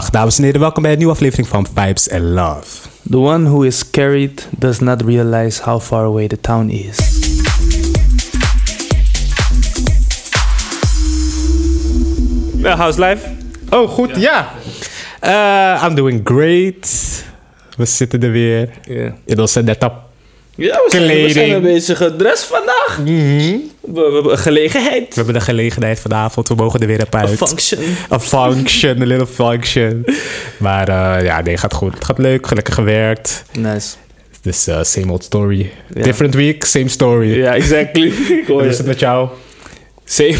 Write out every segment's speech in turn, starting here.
Dag dames en heren, welkom bij een nieuwe aflevering van Vibes and Love. The one who is carried does not realize how far away the town is. Well, how's life? Oh, goed, ja. Eh, I'm doing great. We zitten er weer Ja, in onze nette ja we, zijn, we Kleding. zijn een beetje gedrest vandaag. We, we hebben een gelegenheid. We hebben de gelegenheid vanavond, we mogen er weer op Een uit. function. Een function, een little function. Maar eh, ja, nee, gaat goed. Het gaat leuk, gelukkig gewerkt. Nice. Dus eh, same old story. Different week, same story. Ja, exactly. Hoe is het met jou? Same.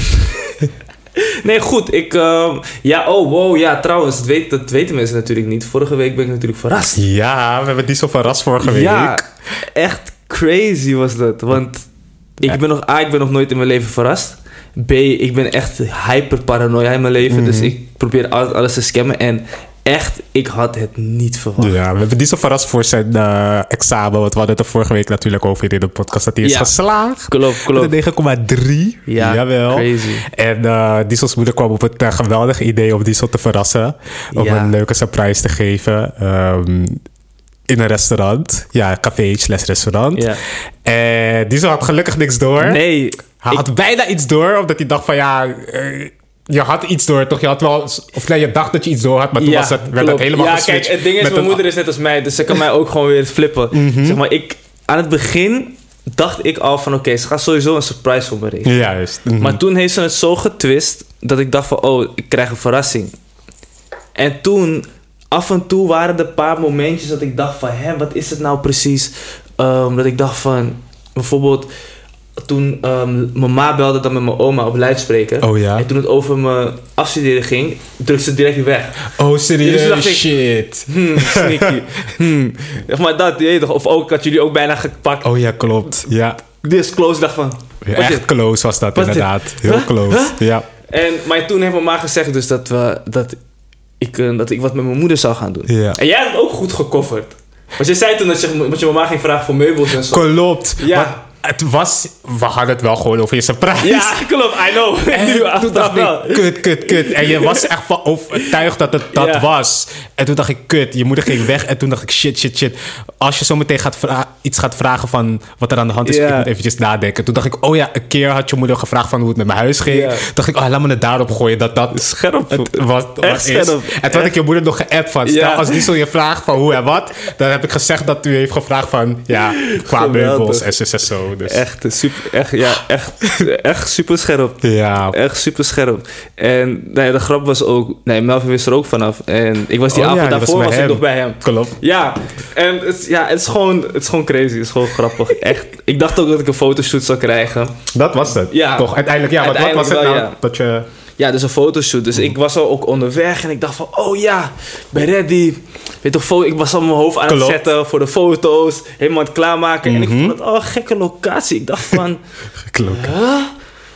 Nee, goed. Ik, ehm, ja, oh, wow, ja, trouwens, dat, weet, dat weten mensen natuurlijk niet. Vorige week ben ik natuurlijk verrast. Ja, we hebben die zo verrast vorige week. Ja, echt crazy was dat. Want ik ben nog, A, ik ben nog nooit in mijn leven verrast. B, ik ben echt hyper paranoia in mijn leven. Dus ik probeer altijd alles te scammen. En echt, ik had het niet verwacht. Ja, we hebben die zo verrast voor zijn eh, examen. Want we hadden het er vorige week natuurlijk over in de podcast. Dat hij is Ja. geslaagd. Klopt, klopt. Met een 9,3. Ja, Jawel. crazy. En eh Diesel's moeder kwam op het eh, geweldige idee om Diesel te verrassen. Om Ja. een leuke surprise te geven. ehm, in een restaurant. Ja, café slash restaurant. Ja. En Diesel had gelukkig niks door. Nee, Hij ik- had bijna iets door, omdat hij dacht van ja... je had iets door, toch? Je had wel... Of nee, je dacht dat je iets door had, maar toen was het, werd het helemaal Ja, kijk, het ding is, mijn een- moeder is net als mij, dus ze kan mij ook gewoon weer flippen. Mhm. Zeg maar, ik, aan het begin dacht ik al van, oké, ze gaat sowieso een surprise voor me regelen. Juist. mhm. Maar toen heeft ze het zo getwist dat ik dacht van, oh, ik krijg een verrassing. En toen, af en toe waren er een paar momentjes dat ik dacht van, hè, wat is het nou precies? Ehm, dat ik dacht van, bijvoorbeeld, toen ehm, mijn ma belde dan met mijn oma op luidspreker. Oh ja? En toen het over mijn afstuderen ging, drukte ze direct weer weg. Oh, Dus serieus? ik- Shit. Hmm, sneaky. hmm. Zeg maar dat, je weet toch, of ook, ik had jullie ook bijna gepakt. Oh ja, klopt. Ja. This close, ik dacht van, is Echt dit? close was dat dit? inderdaad. Heel Huh? close. Huh? Ja. En, maar toen heeft mijn ma gezegd dus dat, we, dat, ik, eh, dat ik wat met mijn moeder zou gaan doen. Ja. En jij hebt het ook goed gecoverd. Want je zei toen dat je, dat je mama ging vragen voor meubels en zo. Klopt. Ja. Maar het was... We hadden het wel gewoon over je surprise. Ja, klopt, I know. En toen dacht ik, kut, kut, kut. En je was echt van overtuigd dat het dat Ja. was. En toen dacht ik, kut, je moeder ging weg. En toen dacht ik, shit, shit, shit. Als je zo meteen gaat iets gaat vragen van wat er aan de hand is, Ja. ik moet eventjes nadenken. Toen dacht ik, oh ja, een keer had je moeder gevraagd van hoe het met mijn huis ging. Ja. dacht ik, oh, laat me het daarop gooien dat dat Scherp. het was, Echt wat is. scherp. En toen had ik je moeder nog geappt van, stel Ja. als die zo je vraagt van hoe en wat, dan heb ik gezegd dat u heeft gevraagd van, ja, qua meubels en zo zo. Dus. Echt, eh, super, echt, ja, echt, echt super scherp. Ja. Echt super scherp. En nou ja, de grap was ook... Nee, Melvin wist er ook vanaf. En ik was die Oh avond daarvoor was, ik nog bij hem. Klopt. Ja, en het, ja, het, is gewoon, het is gewoon crazy. Het is gewoon grappig. Echt. Ik dacht ook dat ik een fotoshoot zou krijgen. Dat was het. Ja. Toch? Uiteindelijk, ja. Wat was het wel, nou? Dat je... Ja, dus een fotoshoot. Dus ik was al ook onderweg en ik dacht van... Oh ja, ben ready. Weet toch, ik was al mijn hoofd aan het Klopt. zetten voor de foto's. Helemaal het klaarmaken. En ik Mhm. vond het al een gekke locatie. Ik dacht van... Huh?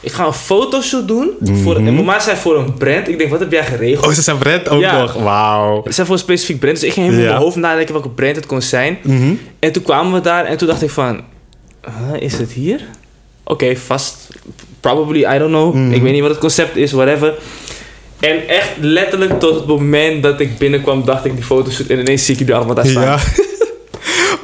Ik ga een fotoshoot doen. Voor, en mama zei voor een brand. Ik denk, wat heb jij geregeld? Mhm. Oh, ze zijn brand ook Ja. nog. Wauw. Ze zei voor een specifiek brand. Dus ik ging helemaal in mijn hoofd nadenken welke brand het kon zijn. Mhm. En toen kwamen we daar en toen dacht ik van... huh, is het hier? Oké, vast. Probably, I don't know. Mhm. Ik weet niet wat het concept is, whatever. En echt letterlijk tot het moment dat ik binnenkwam, dacht ik die fotoshoot. En ineens zie ik jullie allemaal daar staan. Ja.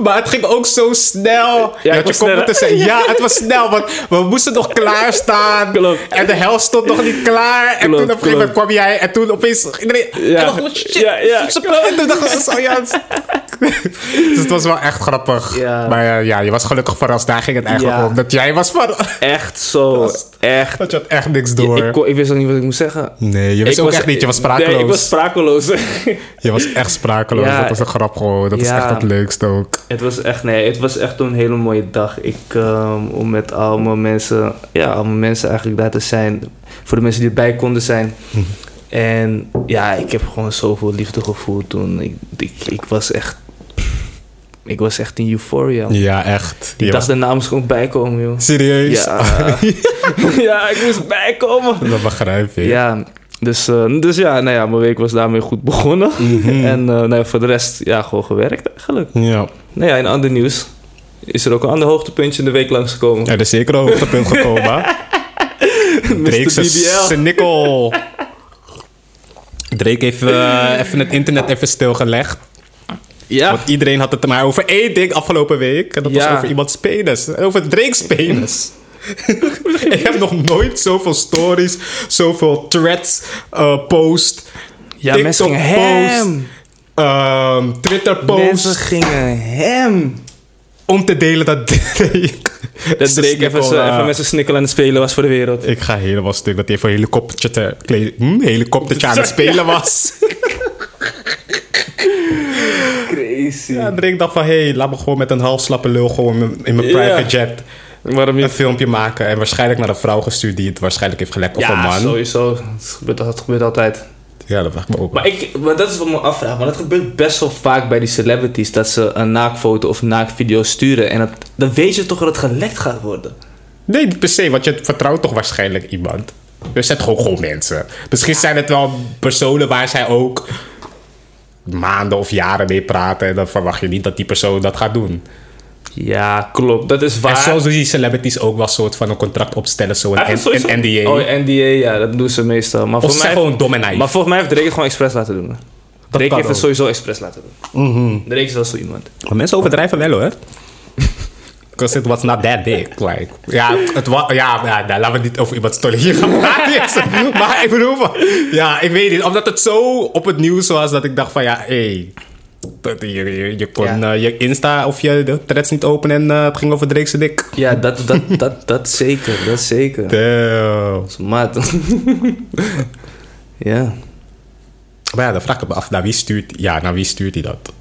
Maar het ging ook zo snel. Ja, ik je kon moeten zeggen, ja, het was snel. Want we moesten nog klaarstaan. Klopt. En de helft stond nog niet klaar. En Klopt, toen op een gegeven moment kwam jij. En toen opeens iedereen... Ja. En dan, shit, Ja, ja, En toen dacht ik, zo, ja. dus het was wel echt grappig. Ja. Maar eh, ja, je was gelukkig verrast. Daar ging het eigenlijk Ja. om. Dat jij was verrast. Echt zo. was- Echt. Dat je had echt niks door. Ik, kon- ik wist ook niet wat ik moest zeggen. Nee, je wist Ik ook was- echt niet. Je was sprakeloos. Nee, ik was sprakeloos. Je was echt sprakeloos. Dat was een grap gewoon. Dat is echt het leukste ook. Het was echt, nee, het was echt een hele mooie dag. Ik, ehm, om met allemaal mensen, ja, allemaal mensen eigenlijk daar te zijn. Voor de mensen die erbij konden zijn. En ja, ik heb gewoon zoveel liefde gevoeld toen. Ik, ik, ik was echt, ik was echt in euphoria. Ja, echt. Ik dacht moest ik gewoon bijkomen, joh. Serieus? Ja. ja, ik moest bijkomen. Dat begrijp ik. Ja, dus, eh, dus ja, nou ja, mijn week was daarmee goed begonnen. Mhm. En eh, nou ja, voor de rest, ja, gewoon gewerkt eigenlijk. Ja. Nou ja, in ander nieuws is er ook een ander hoogtepuntje in de week langsgekomen. Ja, er is zeker een hoogtepunt gekomen. Drake zijn nikkel. Drake heeft eh, even het internet even stilgelegd. Ja. Want iedereen had het er maar over één ding afgelopen week. En dat Ja. was over iemands penis. Over Drake's penis. Ik heb nog nooit zoveel stories, zoveel threads, eh post, Ja, mensen gingen hem. ehm, Twitter-post. Mensen gingen hem. Om te delen dat Drake... Dat Drake even, eh, even met zijn snikkel aan het spelen was voor de wereld. Ik ga helemaal stuk dat hij even een helikoptertje, te, hm, helikoptertje aan het spelen was. Crazy. Ja, Drake dacht van, hé, hey, laat me gewoon met een half slappe lul gewoon in mijn- private jet Waarom een filmpje maken. En waarschijnlijk naar een vrouw gestuurd die het waarschijnlijk heeft gelekt. Of een Ja, man. sowieso. Dat gebeurt, dat gebeurt altijd. Ja, dat vraag ik me ook. Maar, ik, maar dat is wat ik me afvraag. Maar dat gebeurt best wel vaak bij die celebrities. Dat ze een naaktfoto of naaktvideo sturen. En dat, dan weet je toch dat het gelekt gaat worden. Nee, niet per se, want je vertrouwt toch waarschijnlijk iemand. Dus het gewoon gewoon mensen. Misschien zijn het wel personen waar zij ook maanden of jaren mee praten. En dan verwacht je niet dat die persoon dat gaat doen. Ja, klopt. Dat is waar. En zo doen die celebrities ook wel een soort van een contract opstellen. Zo een, heeft sowieso- een NDA. Oh, NDA, ja, dat doen ze meestal. Maar of voor ze mij, zijn gewoon dom en naïef. maar volgens mij heeft Drake het gewoon expres laten doen. Drake kan heeft het sowieso expres laten doen. Mhm. Drake is wel zo iemand. Maar mensen overdrijven wel hoor. Because it was not that big. Like, ja, het was, ja, ja nou, laten we niet over iemands story hier gaan praten. maar ik bedoel, ja, ik weet niet. Omdat het zo op het nieuws was dat ik dacht van, ja, hé. Hey, dat je, je, je kon Ja. eh, je Insta of je de threads niet openen en eh, het ging over Drake's dik. Ja, dat, dat, dat, dat zeker. Dat zeker. Damn. Maat. ja, Maar ja, dan vraag ik me af, naar wie stuurt, ja, naar wie stuurt hij dat?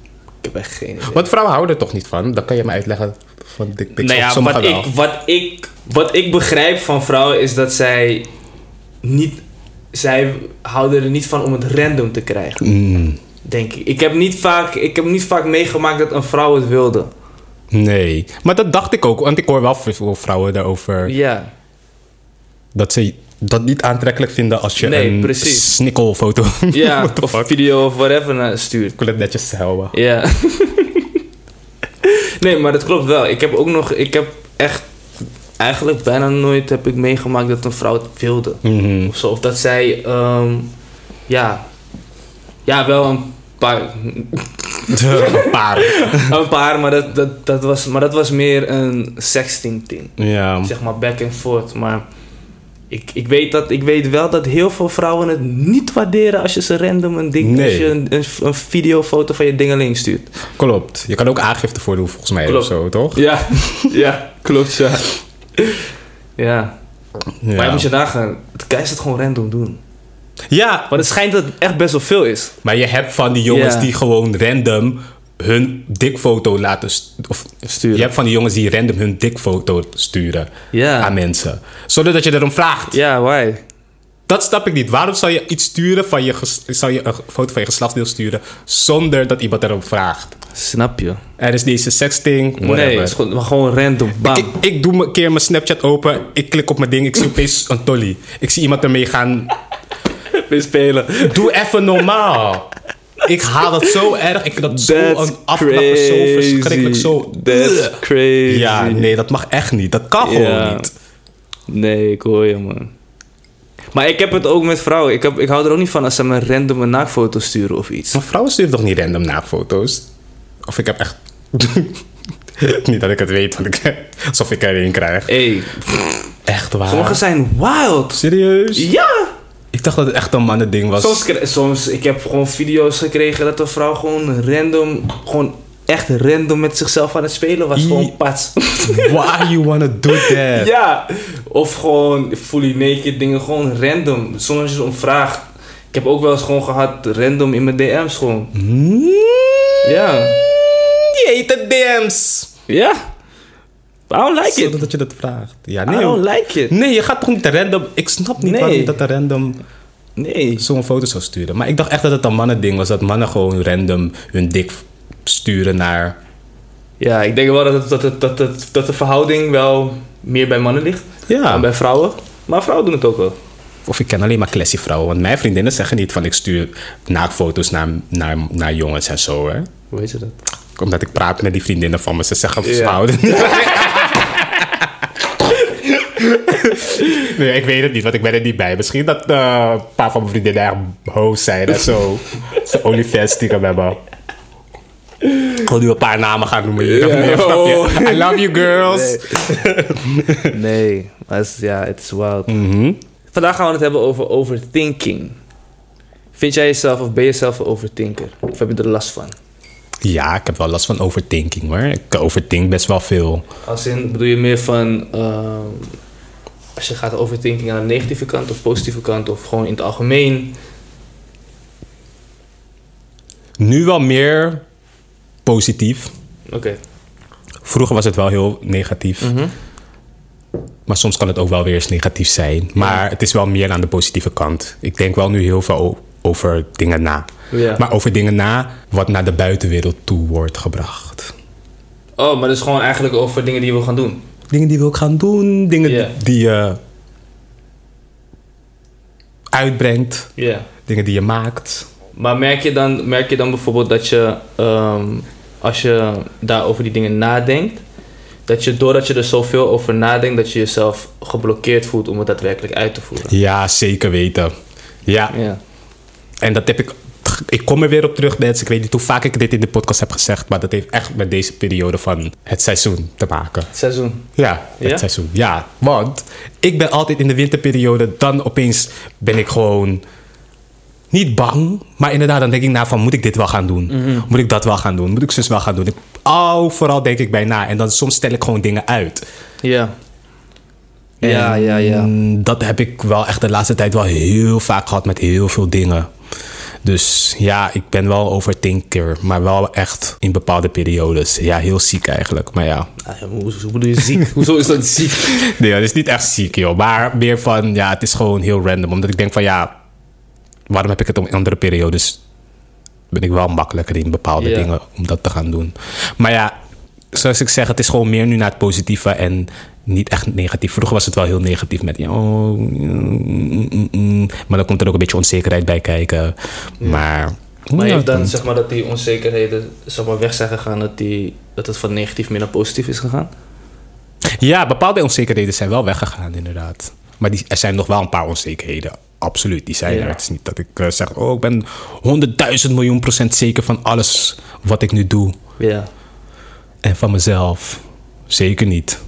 ik heb echt geen idee. Want vrouwen houden er toch niet van? Dan kan je me uitleggen van dik pics. Nou of ja, wat wel. ik, wat, ik, wat ik begrijp van vrouwen is dat zij niet... Zij houden er niet van om het random te krijgen, Mm, denk ik. Ik heb niet vaak, ik heb niet vaak meegemaakt dat een vrouw het wilde. nee. Maar dat dacht ik ook, want ik hoor wel veel vrouwen daarover. Ja, dat ze dat niet aantrekkelijk vinden als je Nee, een precies. snikkelfoto ja of fuck? video of whatever stuurt. Ik wil het netjes houden. Ja. nee, maar dat klopt wel. Ik heb ook nog... Ik heb echt... Eigenlijk bijna nooit heb ik meegemaakt dat een vrouw het wilde. Mhm. Of zo. Of dat zij... ehm, ja... Ja, wel een paar... een paar. een paar, maar dat, dat, dat, was, maar dat was meer een sexting ding. Ja. Zeg maar back and forth. Maar... Ik, ik, weet dat, ik weet wel dat heel veel vrouwen het niet waarderen als je ze random een ding, Nee. als je een, een, een videofoto van je dingeling stuurt. Klopt. Je kan ook aangifte voor doen volgens mij Klopt. of zo, toch? Ja, ja, klopt, ja. Ja, Ja. maar je moet je nagaan, het kan je het gewoon random doen. Ja, Maar het schijnt dat het echt best wel veel is. maar je hebt van die jongens Ja. die gewoon random hun dikfoto laten... st- Of Sturen. je hebt van die jongens die random hun dikfoto sturen Ja. aan mensen. Zonder dat je erom vraagt. Ja, why? Dat snap ik niet. Waarom zou je iets sturen van je... Zou je een foto van je geslachtsdeel sturen... zonder dat iemand erom vraagt? Snap je? Er is deze sexting, whatever. Nee, het is gewoon, maar gewoon random, bam. Ik, ik doe een keer mijn Snapchat open. Ik klik op mijn ding. Ik zie opeens een tolly. Ik zie iemand ermee gaan. Weer spelen. Doe even normaal. Ik haal dat zo erg. Ik vind dat zo That's een afknappen. Zo verschrikkelijk. Zo. That's crazy. Ja, nee, dat mag echt niet. Dat kan gewoon Ja. niet. Nee, ik hoor je, man. Maar ik heb het ook met vrouwen. Ik, heb, ik hou er ook niet van als ze me random een naaktfoto sturen of iets. Maar vrouwen sturen toch niet random naakfoto's? Of ik heb echt. niet dat ik het weet, want ik, alsof ik er één krijg. Hey, Echt waar. sommige zijn wild. Serieus? Ja! Ik dacht dat het echt een mannending was. Soms, soms, ik heb gewoon video's gekregen dat een vrouw gewoon random, gewoon echt random met zichzelf aan het spelen was. Gewoon pats. Why you wanna do that? ja! Of gewoon fully naked dingen, gewoon random, zonder dat je om vraagt. Ik heb ook wel eens gewoon gehad, random in mijn DM's gewoon. Hmm? Ja. Die de DM's. Ja. I don't like it. Dat je dat vraagt. Ja, I nee. don't like it. Nee, je gaat toch niet random... Ik snap niet Nee. waarom je dat random Nee. zo'n foto zou sturen. Maar ik dacht echt dat het een mannending was. Dat mannen gewoon random hun dik sturen naar... Ja, ik denk wel dat, dat, dat, het, dat de verhouding wel meer bij mannen ligt dan Ja. bij vrouwen. Maar vrouwen doen het ook wel. Of ik ken alleen maar classy vrouwen. Want mijn vriendinnen zeggen niet van ik stuur naaktfoto's naar, naar, naar jongens en zo. Hè. Hoe weet je dat? Omdat ik praat met die vriendinnen van me. Ze zeggen Ja. nee, ik weet het niet, want ik ben er niet bij. Misschien dat eh, een paar van mijn vriendinnen echt host zijn en zo. Zo OnlyFans ik hebben. Ik wil nu een paar namen gaan noemen. Ja. Nee? Oh. I love you girls. Nee, maar het is, ja, het is wild. Mhm. Vandaag gaan we het hebben over overthinking. Vind jij jezelf of ben je zelf een overthinker? Of heb je er last van? Ja, ik heb wel last van overthinking hoor. Ik overthink best wel veel. Als in, bedoel je meer van... ehm, als je gaat overthinking aan de negatieve kant of positieve kant... of gewoon in het algemeen? Nu wel meer positief. Oké. Vroeger was het wel heel negatief. Mhm. Maar soms kan het ook wel weer eens negatief zijn. Maar het is wel meer aan de positieve kant. Ik denk wel nu heel veel over dingen na. Ja. Maar over dingen na wat naar de buitenwereld toe wordt gebracht. Oh, maar dat is gewoon eigenlijk over dingen die je wil gaan doen. Dingen die wil ik gaan doen. Dingen die je uitbrengt. Ja. Dingen die je maakt. Maar merk je dan, merk je dan bijvoorbeeld dat je, ehm, als je daar over die dingen nadenkt, dat je doordat je er zoveel over nadenkt, dat je jezelf geblokkeerd voelt om het daadwerkelijk uit te voeren? Ja, zeker weten. Ja, Ja. en dat heb ik... Ik kom er weer op terug, mensen. Ik weet niet hoe vaak ik dit in de podcast heb gezegd... maar dat heeft echt met deze periode van het seizoen te maken. Het seizoen. Ja, het Ja? seizoen. Ja, want ik ben altijd in de winterperiode... dan opeens ben ik gewoon niet bang... maar inderdaad, dan denk ik na van... moet ik dit wel gaan doen? Mhm. Moet ik dat wel gaan doen? Moet ik zus wel gaan doen? Ik, oh, vooral denk ik bij na. En dan soms stel ik gewoon dingen uit. Ja. Ja, En ja, ja. Dat heb ik wel echt de laatste tijd wel heel vaak gehad met heel veel dingen. Dus ja, ik ben wel overthinker, maar wel echt in bepaalde periodes. Ja, heel ziek eigenlijk, maar ja. Ah, hoe, hoe bedoel je ziek? Hoezo is dat ziek? Nee, dat is niet echt ziek, joh. Maar meer van, ja, het is gewoon heel random. Omdat ik denk van, ja, waarom heb ik het om andere periodes? Ben ik wel makkelijker in bepaalde dingen om dat te gaan doen. Maar ja, zoals ik zeg, het is gewoon meer nu naar het positieve en niet echt negatief. Vroeger was het wel heel negatief met, oh, mm, mm, mm. maar dan komt er ook een beetje onzekerheid bij kijken. Maar, Maar heeft dan zeg maar dat die onzekerheden zeg maar, weg zijn gegaan, dat, die, dat het van negatief meer naar positief is gegaan? Ja, bepaalde onzekerheden zijn wel weggegaan, inderdaad. Maar die, er zijn nog wel een paar onzekerheden. Absoluut, die zijn Ja. er. Het is niet dat ik eh, zeg, oh, ik ben honderdduizend miljoen procent zeker van alles wat ik nu doe. Ja. En van mezelf. Zeker niet.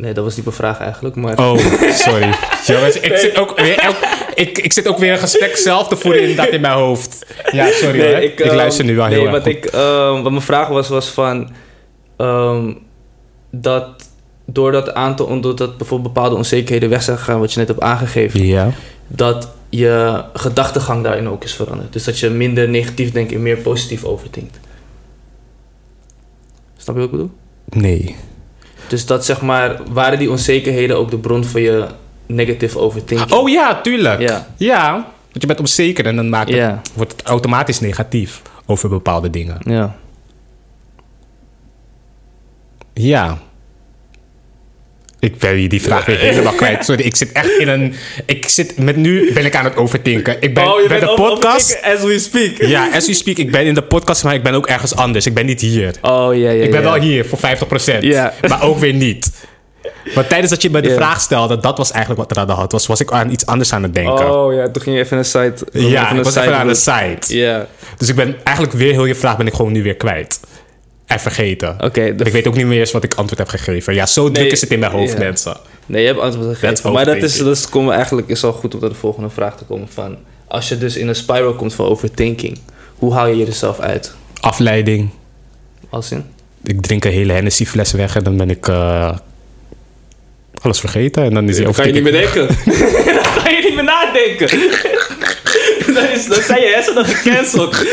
Nee, dat was niet mijn vraag eigenlijk, maar... Oh, sorry. Jongens, ik zit ook weer, elk- ik, ik zit ook weer een gesprek zelf te voeren in dat in mijn hoofd. Ja, sorry hoor. Ik, ehm, luister nu wel heel nee, erg wat, goed. ik, ehm, wat mijn vraag was, was van... ehm, dat doordat, aantal, omdat dat bijvoorbeeld bepaalde onzekerheden weg zijn gegaan... wat je net hebt aangegeven... Ja. dat je gedachtegang daarin ook is veranderd. Dus dat je minder negatief denkt en meer positief overdenkt. Snap je wat ik bedoel? Nee. Dus dat zeg maar... waren die onzekerheden ook de bron van je negative overthinking? Oh ja, tuurlijk. Ja. Ja. Want je bent onzeker en dan maakt het, Ja. wordt het automatisch negatief over bepaalde dingen. Ja. Ja. Ik ben hier die vraag weer helemaal kwijt. Sorry, ik zit echt in een... Ik zit met nu ben ik aan het overdenken. Ik ben Oh, je bij bent de podcast... as we speak. Ja, as we speak, ik ben in de podcast, maar ik ben ook ergens anders. Ik ben niet hier. Oh, ja, ja, Ik ben ja. wel hier voor 50%. Ja. Maar ook weer niet. Want tijdens dat je me de vraag stelde, dat was eigenlijk wat er aan de hand was, was ik aan iets anders aan het denken. Oh ja, toen ging je even een site. ja, ik was even aan de site. site. Ja, Dus ik ben eigenlijk weer heel je vraag ben ik gewoon nu weer kwijt. En vergeten. oké. Ik weet ook niet meer eens wat ik antwoord heb gegeven. Ja, zo druk is het in mijn hoofd, ja. mensen. Nee, je hebt antwoord That's gegeven. Maar dat is, dat komen we eigenlijk, is al goed om tot de volgende vraag te komen. Van, als je dus in een spiral komt van overthinking, hoe haal je jezelf uit? Afleiding. Als in? Ik drink een hele Hennessy fles weg en dan ben ik eh, alles vergeten. En dan is die Dan kan je niet meer denken. dan kan je niet meer nadenken. dan, is, dan zijn je hersenen gecanceld.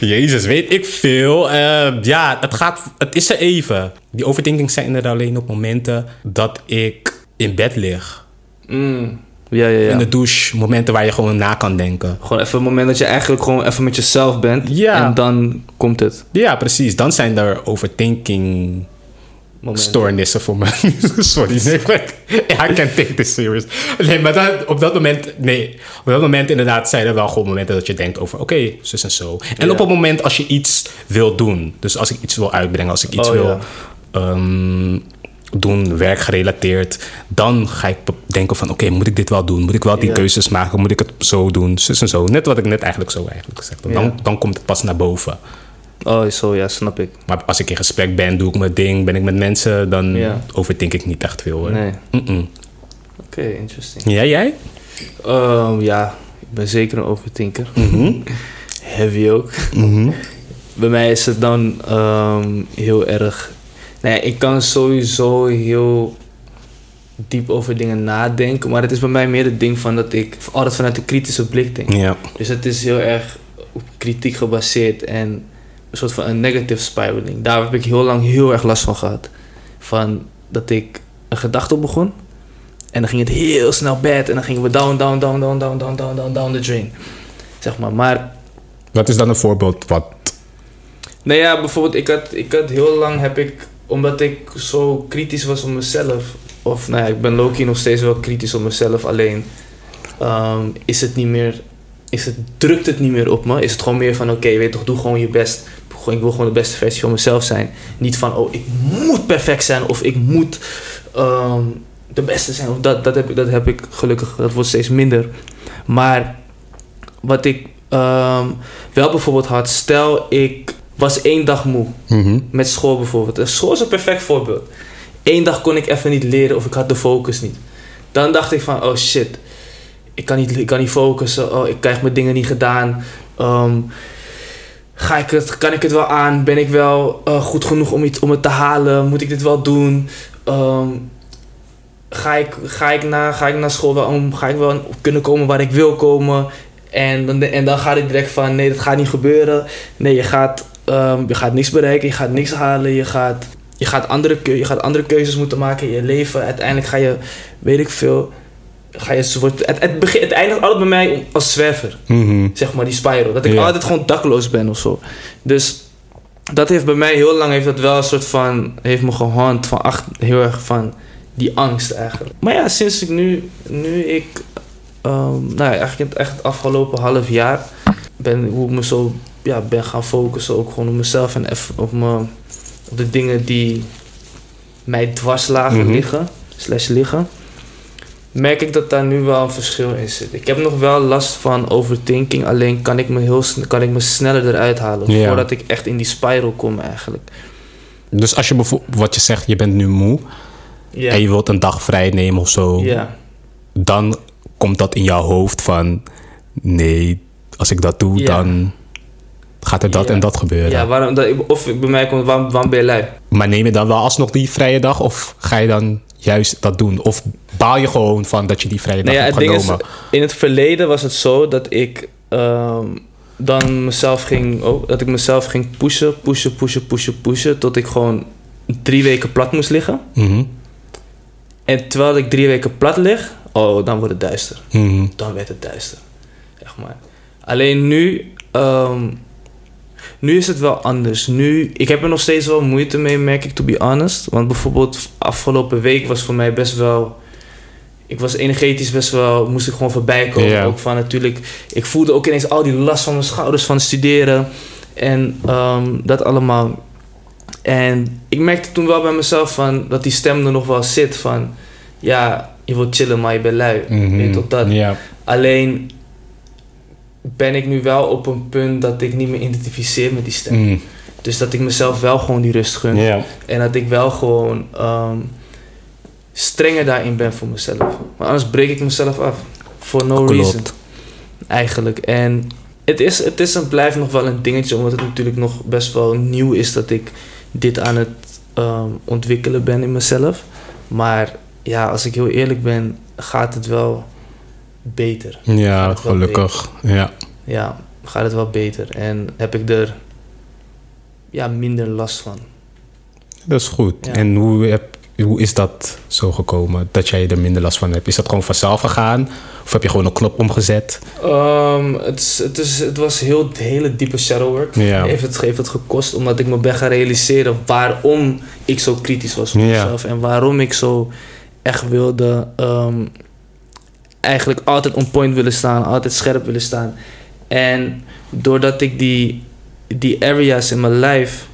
Jezus, weet ik veel. Eh, ja, het, gaat, het is er even. Die overdenkingen zijn er alleen op momenten dat ik in bed lig. Mm. Ja, ja, ja. In de douche, momenten waar je gewoon na kan denken. Gewoon even een moment dat je eigenlijk gewoon even met jezelf bent. Ja. En dan komt het. Ja, precies. Dan zijn er overthinking Moment. stoornissen voor me. Sorry, nee, maar I can't take this serious. Nee, maar op dat moment, nee, op dat moment inderdaad zijn er wel gewoon momenten dat je denkt over, oké, zus en zo. En Ja. op het moment als je iets wil doen, dus als ik iets wil uitbrengen, als ik iets Oh, wil ja. ehm, doen, werkgerelateerd. Dan ga ik denken van, oké, moet ik dit wel doen? Moet ik wel die Ja. keuzes maken? Moet ik het zo doen? Zus en zo. Net wat ik net eigenlijk zo eigenlijk gezegd heb. Dan, Ja. dan komt het pas naar boven. Oh, zo, ja, snap ik. Maar als ik in gesprek ben, doe ik mijn ding, ben ik met mensen, dan Ja. overdenk ik niet echt veel hoor. Nee. Oké, interesting. Ja, jij? Ehm, ja, ik ben zeker een overthinker. Mhm. Heavy ook. Mhm. Bij mij is het dan ehm, heel erg. Nou ja, ik kan sowieso heel diep over dingen nadenken. Maar het is bij mij meer het ding van dat ik altijd vanuit een kritische blik denk. Ja. Dus het is heel erg op kritiek gebaseerd en een soort van een negative spiraling. Daar heb ik heel lang heel erg last van gehad. Van dat ik een gedachte op begon. En dan ging het heel snel bad. En dan gingen we down, down, down, down, down, down, down, down, down the drain. Zeg maar. Maar Wat is dan een voorbeeld wat... Nou ja, bijvoorbeeld, ik had, ik had heel lang heb ik, omdat ik zo kritisch was op mezelf, of nou ja, ik ben Loki nog steeds wel kritisch op mezelf, alleen ehm, is het niet meer, is het, drukt het niet meer op me, is het gewoon meer van oké, weet toch, doe gewoon je best. Ik wil gewoon de beste versie van mezelf zijn. Niet van, oh, ik moet perfect zijn of ik moet ehm, de beste zijn. Of dat, dat, heb ik, dat heb ik gelukkig, dat wordt steeds minder. Maar wat ik ehm, wel bijvoorbeeld had, stel ik was één dag moe. Mhm. Met school bijvoorbeeld. School is een perfect voorbeeld. Eén dag kon ik even niet leren of ik had de focus niet. Dan dacht ik van, oh shit, ik kan niet, ik kan niet focussen. Oh, ik krijg mijn dingen niet gedaan. Ehm, ga ik het, kan ik het wel aan? Ben ik wel eh, goed genoeg om, iets, om het te halen? Moet ik dit wel doen? Ehm, ga, ik, ga, ik na, ga ik naar school wel om? Ga ik wel kunnen komen waar ik wil komen? En dan, en dan gaat het direct van, nee, dat gaat niet gebeuren. Nee, je gaat, ehm, je gaat niks bereiken, je gaat niks halen, je gaat, je, gaat andere, je gaat andere keuzes moeten maken in je leven. Uiteindelijk ga je, weet ik veel, ga je, wordt, het, het, begint, het eindigt altijd bij mij als zwerver Mhm. zeg maar, die spiral. Dat ik altijd gewoon dakloos ben of zo. Dus dat heeft bij mij heel lang heeft dat wel een soort van heeft me gehand van ach, heel erg van die angst eigenlijk. Maar ja, sinds ik nu, nu ik, ehm, nou ja, eigenlijk het, echt het afgelopen half jaar ben hoe ik me zo ja, ben gaan focussen ook gewoon op mezelf en even op me, op de dingen die mij dwars lagen Mhm. liggen, slash liggen merk ik dat daar nu wel een verschil in zit. Ik heb nog wel last van overthinking, alleen kan ik me, heel kan ik me sneller eruit halen. Ja. Voordat ik echt in die spiral kom eigenlijk. Dus als je bijvoorbeeld, wat je zegt, je bent nu moe Ja. en je wilt een dag vrij nemen of zo, ja. dan komt dat in jouw hoofd van, nee, als ik dat doe, dan gaat er dat en dat gebeuren. ja, waarom, dat, of bij mij komt, waarom, waarom ben je lui? Maar neem je dan wel alsnog die vrije dag of ga je dan juist dat doen? Of baal je gewoon van dat je die vrije dag Nou ja, hebt het ding is, genomen? in het verleden was het zo dat ik ehm, dan mezelf ging, oh, dat ik mezelf ging pushen, pushen, pushen, pushen, pushen, tot ik gewoon drie weken plat moest liggen. Mhm. En terwijl ik drie weken plat lig, oh, dan wordt het duister. Mhm. dan werd het duister. Zeg maar. Alleen nu, ehm, nu is het wel anders. Nu, ik heb er nog steeds wel moeite mee, merk ik, to be honest. Want bijvoorbeeld afgelopen week was voor mij best wel... Ik was energetisch best wel, moest ik gewoon voorbij komen. Ook van natuurlijk, ik voelde ook ineens al die last van mijn schouders van studeren. En ehm, dat allemaal. En ik merkte toen wel bij mezelf van, dat die stem er nog wel zit van... Ja, je wilt chillen, maar je bent lui. Weet je toch dat? Alleen ben ik nu wel op een punt dat ik niet meer identificeer met die stem. Mhm. Dus dat ik mezelf wel gewoon die rust gun. En dat ik wel gewoon ehm, strenger daarin ben voor mezelf. Maar anders breek ik mezelf af. For no Klopt. reason. Eigenlijk. En het is, het is en blijft nog wel een dingetje, omdat het natuurlijk nog best wel nieuw is dat ik dit aan het ehm, ontwikkelen ben in mezelf. Maar ja, als ik heel eerlijk ben, gaat het wel beter. Ja, gelukkig. Ja. Ja, gaat het wel beter. En heb ik er ja, minder last van. Dat is goed. Ja. En hoe, heb, hoe is dat zo gekomen dat jij er minder last van hebt? Is dat gewoon vanzelf gegaan? Of heb je gewoon een knop omgezet? Ehm, het, is, het, is, het was heel hele diepe shadow work. Ja. Heeft, het, heeft het gekost omdat ik me ben gaan realiseren waarom ik zo kritisch was op Ja. mezelf. En waarom ik zo echt wilde ehm, eigenlijk altijd on point willen staan, altijd scherp willen staan. En doordat ik die, die areas in mijn lijf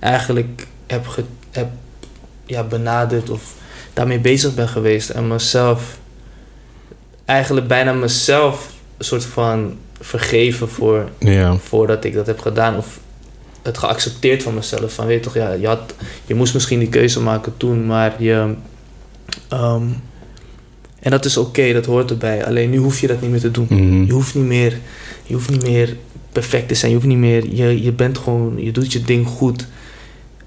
eigenlijk heb, ge, heb ja, benaderd of daarmee bezig ben geweest. En mezelf, eigenlijk bijna mezelf een soort van vergeven voor, Ja. voordat ik dat heb gedaan. Of het geaccepteerd van mezelf. Van weet je toch, ja, je, had, je moest misschien die keuze maken toen, maar je. ehm, en dat is oké, dat hoort erbij. Alleen nu hoef je dat niet meer te doen. Mhm. Je hoeft niet meer, je hoeft niet meer perfect te zijn. Je hoeft niet meer, je, je bent gewoon, je doet je ding goed.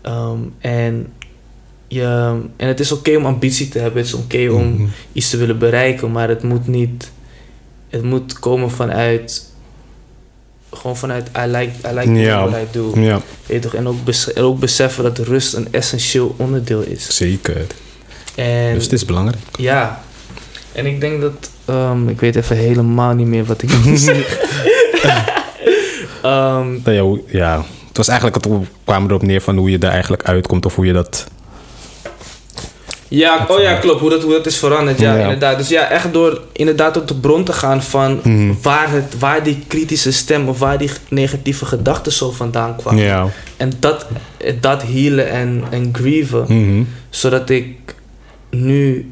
Ehm, en, je, en het is oké om ambitie te hebben. Het is oké om Mhm. iets te willen bereiken, maar het moet niet, het moet komen vanuit, gewoon vanuit I like, I like what I do. Weet toch? En ook, en ook beseffen dat rust een essentieel onderdeel is. zeker. En Dus het is belangrijk. ja, en ik denk dat, ehm, ik weet even helemaal niet meer wat ik wil zeggen. Ehm, Dat jou- ja, het was eigenlijk, het kwam erop neer van hoe je daar eigenlijk uitkomt of hoe je dat... Ja, oh ja, klopt. Hoe dat, hoe dat is veranderd. Ja, Ja. inderdaad. Dus ja, echt door inderdaad tot de bron te gaan van Mhm. waar, het, waar die kritische stem of waar die negatieve gedachten zo vandaan kwamen. Ja. En dat, dat healen en, en grieven. Mhm. Zodat ik nu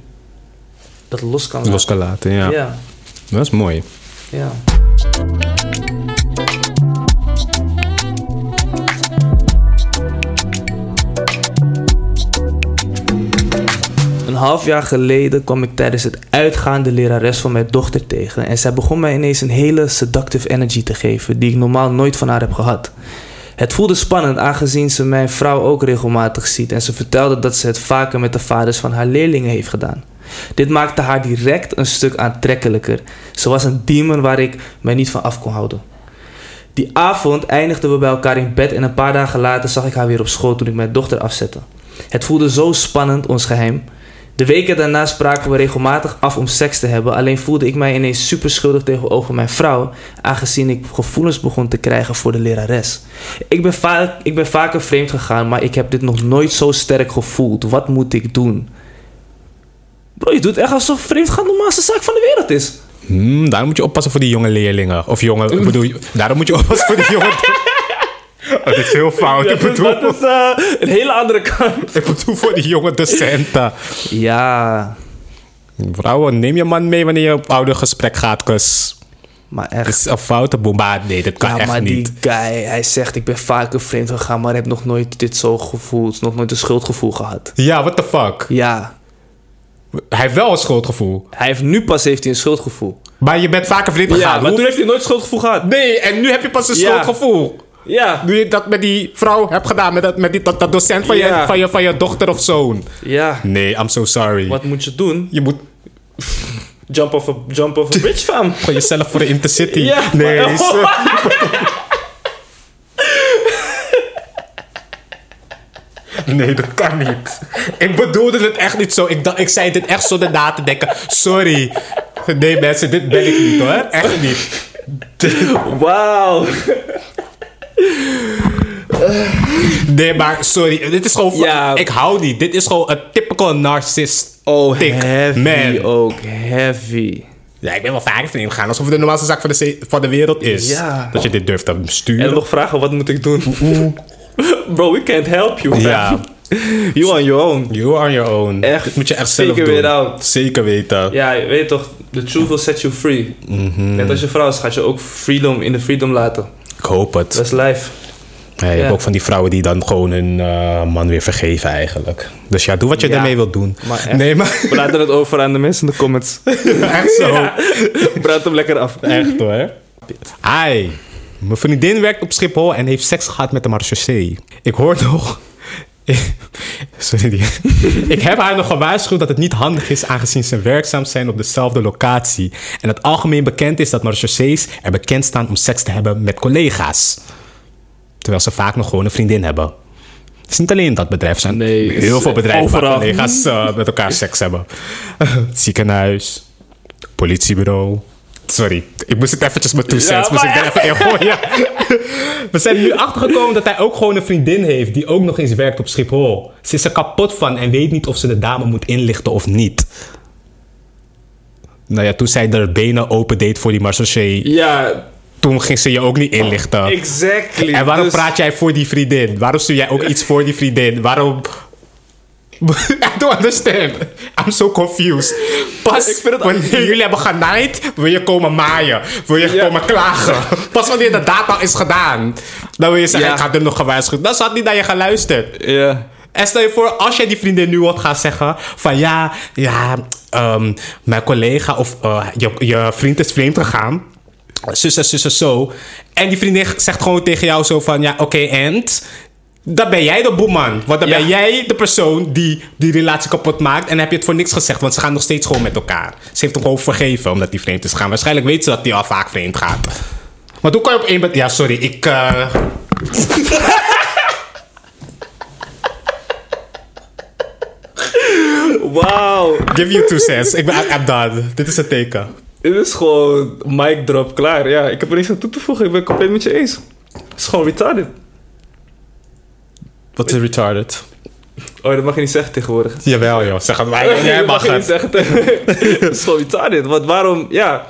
dat los kan laten. Los kan laten, ja. ja. Dat is mooi. ja. Een half jaar geleden kwam ik tijdens het uitgaan de lerares van mijn dochter tegen. En zij begon mij ineens een hele seductive energy te geven, die ik normaal nooit van haar heb gehad. Het voelde spannend aangezien ze mijn vrouw ook regelmatig ziet en ze vertelde dat ze het vaker met de vaders van haar leerlingen heeft gedaan. Dit maakte haar direct een stuk aantrekkelijker. Ze was een demon waar ik mij niet van af kon houden. Die avond eindigden we bij elkaar in bed en een paar dagen later zag ik haar weer op school toen ik mijn dochter afzette. Het voelde zo spannend, ons geheim. De weken daarna spraken we regelmatig af om seks te hebben, alleen voelde ik mij ineens super schuldig tegenover mijn vrouw, aangezien ik gevoelens begon te krijgen voor de lerares. Ik ben, vaak, ik ben vaker vreemd gegaan, maar ik heb dit nog nooit zo sterk gevoeld. Wat moet ik doen? Bro, je doet echt alsof vreemd gaan de normaalste zaak van de wereld is. Hmm, daarom moet je oppassen voor die jonge leerlingen. Of jonge, ik bedoel, daarom moet je oppassen voor die jonge... Oh, dat is heel fout. Ik bedoel, dat is eh, een hele andere kant. ik bedoel voor die jonge docenten. Ja, Vrouwen, neem je man mee wanneer je op oude gesprek gaat, kus. maar Het echt. is een foute maar nee, dat kan Ja, echt maar niet. die guy, hij zegt ik ben vaker vreemd gegaan, maar heb nog nooit dit zo gevoeld, nog nooit een schuldgevoel gehad. Ja, what the fuck? Ja, Hij heeft wel een schuldgevoel. hij heeft nu pas heeft hij een schuldgevoel. Maar je bent vaker vreemd Ja, gegaan. maar Hoe- toen heeft hij nooit schuldgevoel gehad. Nee, en nu heb je pas een Ja. schuldgevoel. Ja, Nu je dat met die vrouw hebt gedaan, met dat, met die, dat, dat docent van, Ja. je, van, je, van je dochter of zoon. ja. Nee, I'm so sorry. Wat moet je doen? Je moet Jump off a, jump off a bridge, fam. gewoon jezelf voor de intercity. Ja, nee, maar- Nee, dat kan niet. Ik bedoelde het echt niet zo. Ik, dacht, ik zei dit echt zonder na te denken. Sorry. Nee, mensen, dit ben ik niet hoor. Echt niet. Wauw. Nee, maar sorry. Dit is gewoon. Ja. Ik hou niet. Dit is gewoon een typical narcissist. Oh, heavy man. ook. Heavy. Ja, ik ben wel vaker vreemd gegaan. Alsof het de normaalste zaak van de, van de wereld is. Ja. Dat je dit durft te sturen. En nog vragen, wat moet ik doen? Bro, we can't help you. Ja. You on your own. You are your own. Echt, Dit moet je echt zelf doen. it out. Zeker weten. Ja, je weet toch, the truth will set you free. Mhm. Net als je vrouw is, gaat je ook freedom in de freedom laten. Ik hoop het. Dat is life. Ja, je hebt ook van die vrouwen die dan gewoon hun eh, man weer vergeven eigenlijk. Dus ja, doe wat je Ja. daarmee wilt doen. Maar echt. Nee, maar We laten het over aan de mensen in de comments. echt zo. Brand hem lekker af. Echt hoor. Hi. Mijn vriendin werkt op Schiphol en heeft seks gehad met de marechaussee. Ik hoor nog... Sorry. ik heb haar nog gewaarschuwd dat het niet handig is aangezien ze werkzaam zijn op dezelfde locatie. En het algemeen bekend is dat marechaussees er bekend staan om seks te hebben met collega's. Terwijl ze vaak nog gewoon een vriendin hebben. Het is niet alleen dat bedrijf. Zijn Nee, heel veel bedrijven waar collega's eh, met elkaar seks hebben. Ziekenhuis, politiebureau. Sorry, ik moest het eventjes met two Ja, cents moest ik maar even in gooien. We zijn nu achtergekomen dat hij ook gewoon een vriendin heeft die ook nog eens werkt op Schiphol. Ze is er kapot van en weet niet of ze de dame moet inlichten of niet. Nou ja, toen zij er benen open deed voor die marechaussee, Ja, toen ging ze je ook niet inlichten. exactly. En waarom Dus- praat jij voor die vriendin? Waarom stuur jij ook iets voor die vriendin? Waarom... I don't understand. I'm so confused. Pas Ik vind het- wanneer jullie hebben genaaid, wil je komen maaien. Wil je Ja. komen klagen. Pas wanneer de data is gedaan, dan wil je zeggen, Ja. ik ga er nog gewaarschuwd. Dan had niet naar je geluisterd. Ja. En stel je voor, als jij die vriendin nu wat gaat zeggen van ja, ja, ehm, mijn collega of eh, je, je vriend is vreemd gegaan. Zus en zus zo. En die vriendin zegt gewoon tegen jou zo van ja, oké, en? Dan ben jij de boeman. Want dan Ja. ben jij de persoon die die relatie kapot maakt. En dan heb je het voor niks gezegd, want ze gaan nog steeds gewoon met elkaar. Ze heeft hem gewoon vergeven omdat die vreemd is gegaan. Waarschijnlijk weet ze dat hij al vaak vreemd gaat. Maar hoe kan je op één... Ja, sorry, ik... eh, Wauw. Give you two cents. Ik ben I'm done. Dit is een teken. Dit is gewoon mic drop, klaar. Ja, ik heb er niks aan toe te voegen. Ik ben het compleet met je eens. Het is gewoon retarded. Wat is retarded? Oh, dat mag je niet zeggen tegenwoordig. Jawel joh, zeg het maar. Jij dat mag je niet het. zeggen Het is gewoon retarded. Want waarom, ja...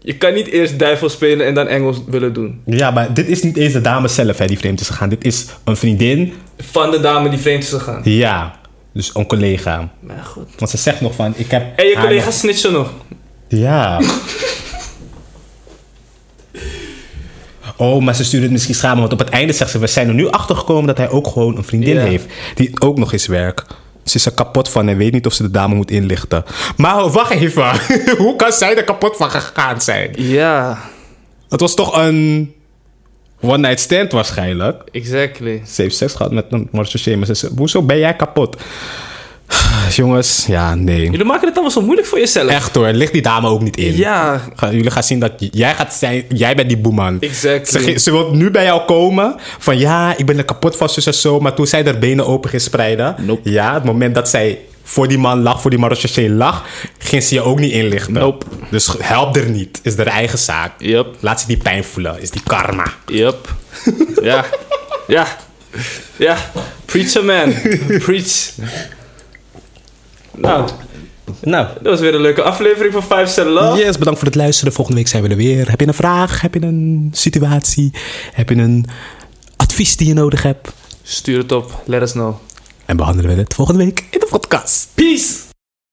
Je kan niet eerst duivel spelen en dan Engels willen doen. Ja, maar dit is niet eens de dame zelf hè, die vreemd is gegaan. Dit is een vriendin. Van de dame die vreemd is gegaan. Ja, dus een collega. Maar goed. Want ze zegt nog van, ik heb... En je collega nog- snitchen nog. Ja. Oh, maar ze stuurt het misschien samen. Want op het einde zegt ze, we zijn er nu achter gekomen dat hij ook gewoon een vriendin heeft. Die ook nog eens werkt. Ze is er kapot van en weet niet of ze de dame moet inlichten. Maar wacht even. Hoe kan zij er kapot van gegaan zijn? Ja, Het was toch een one night stand waarschijnlijk. exactly. Ze heeft seks gehad met een ze zei, hoezo ben jij kapot? Jongens, ja, nee. Jullie maken het allemaal zo moeilijk voor jezelf. Echt hoor, ligt die dame ook niet in. Ja, Ga- Jullie gaan zien dat jij gaat zijn, jij bent die boeman. Ze, exactly. ge- ze wil nu bij jou komen van ja, ik ben er kapot van zus en zo. Maar toen zij haar benen open ging spreiden, Nope. ja, het moment dat zij voor die man lag, voor die marechaussee lag, ging ze je ook niet inlichten. Nope. Dus help er niet, is haar eigen zaak. Yep, Laat ze die pijn voelen, is die karma. yep. ja, ja, ja. Preacher man, preach. Nou, Nou, dat was weer een leuke aflevering van 5 Cent Love. yes, bedankt voor het luisteren. Volgende week zijn we er weer. Heb je een vraag? Heb je een situatie? Heb je een advies die je nodig hebt? Stuur het op, let us know. En behandelen we het volgende week in de podcast. Peace!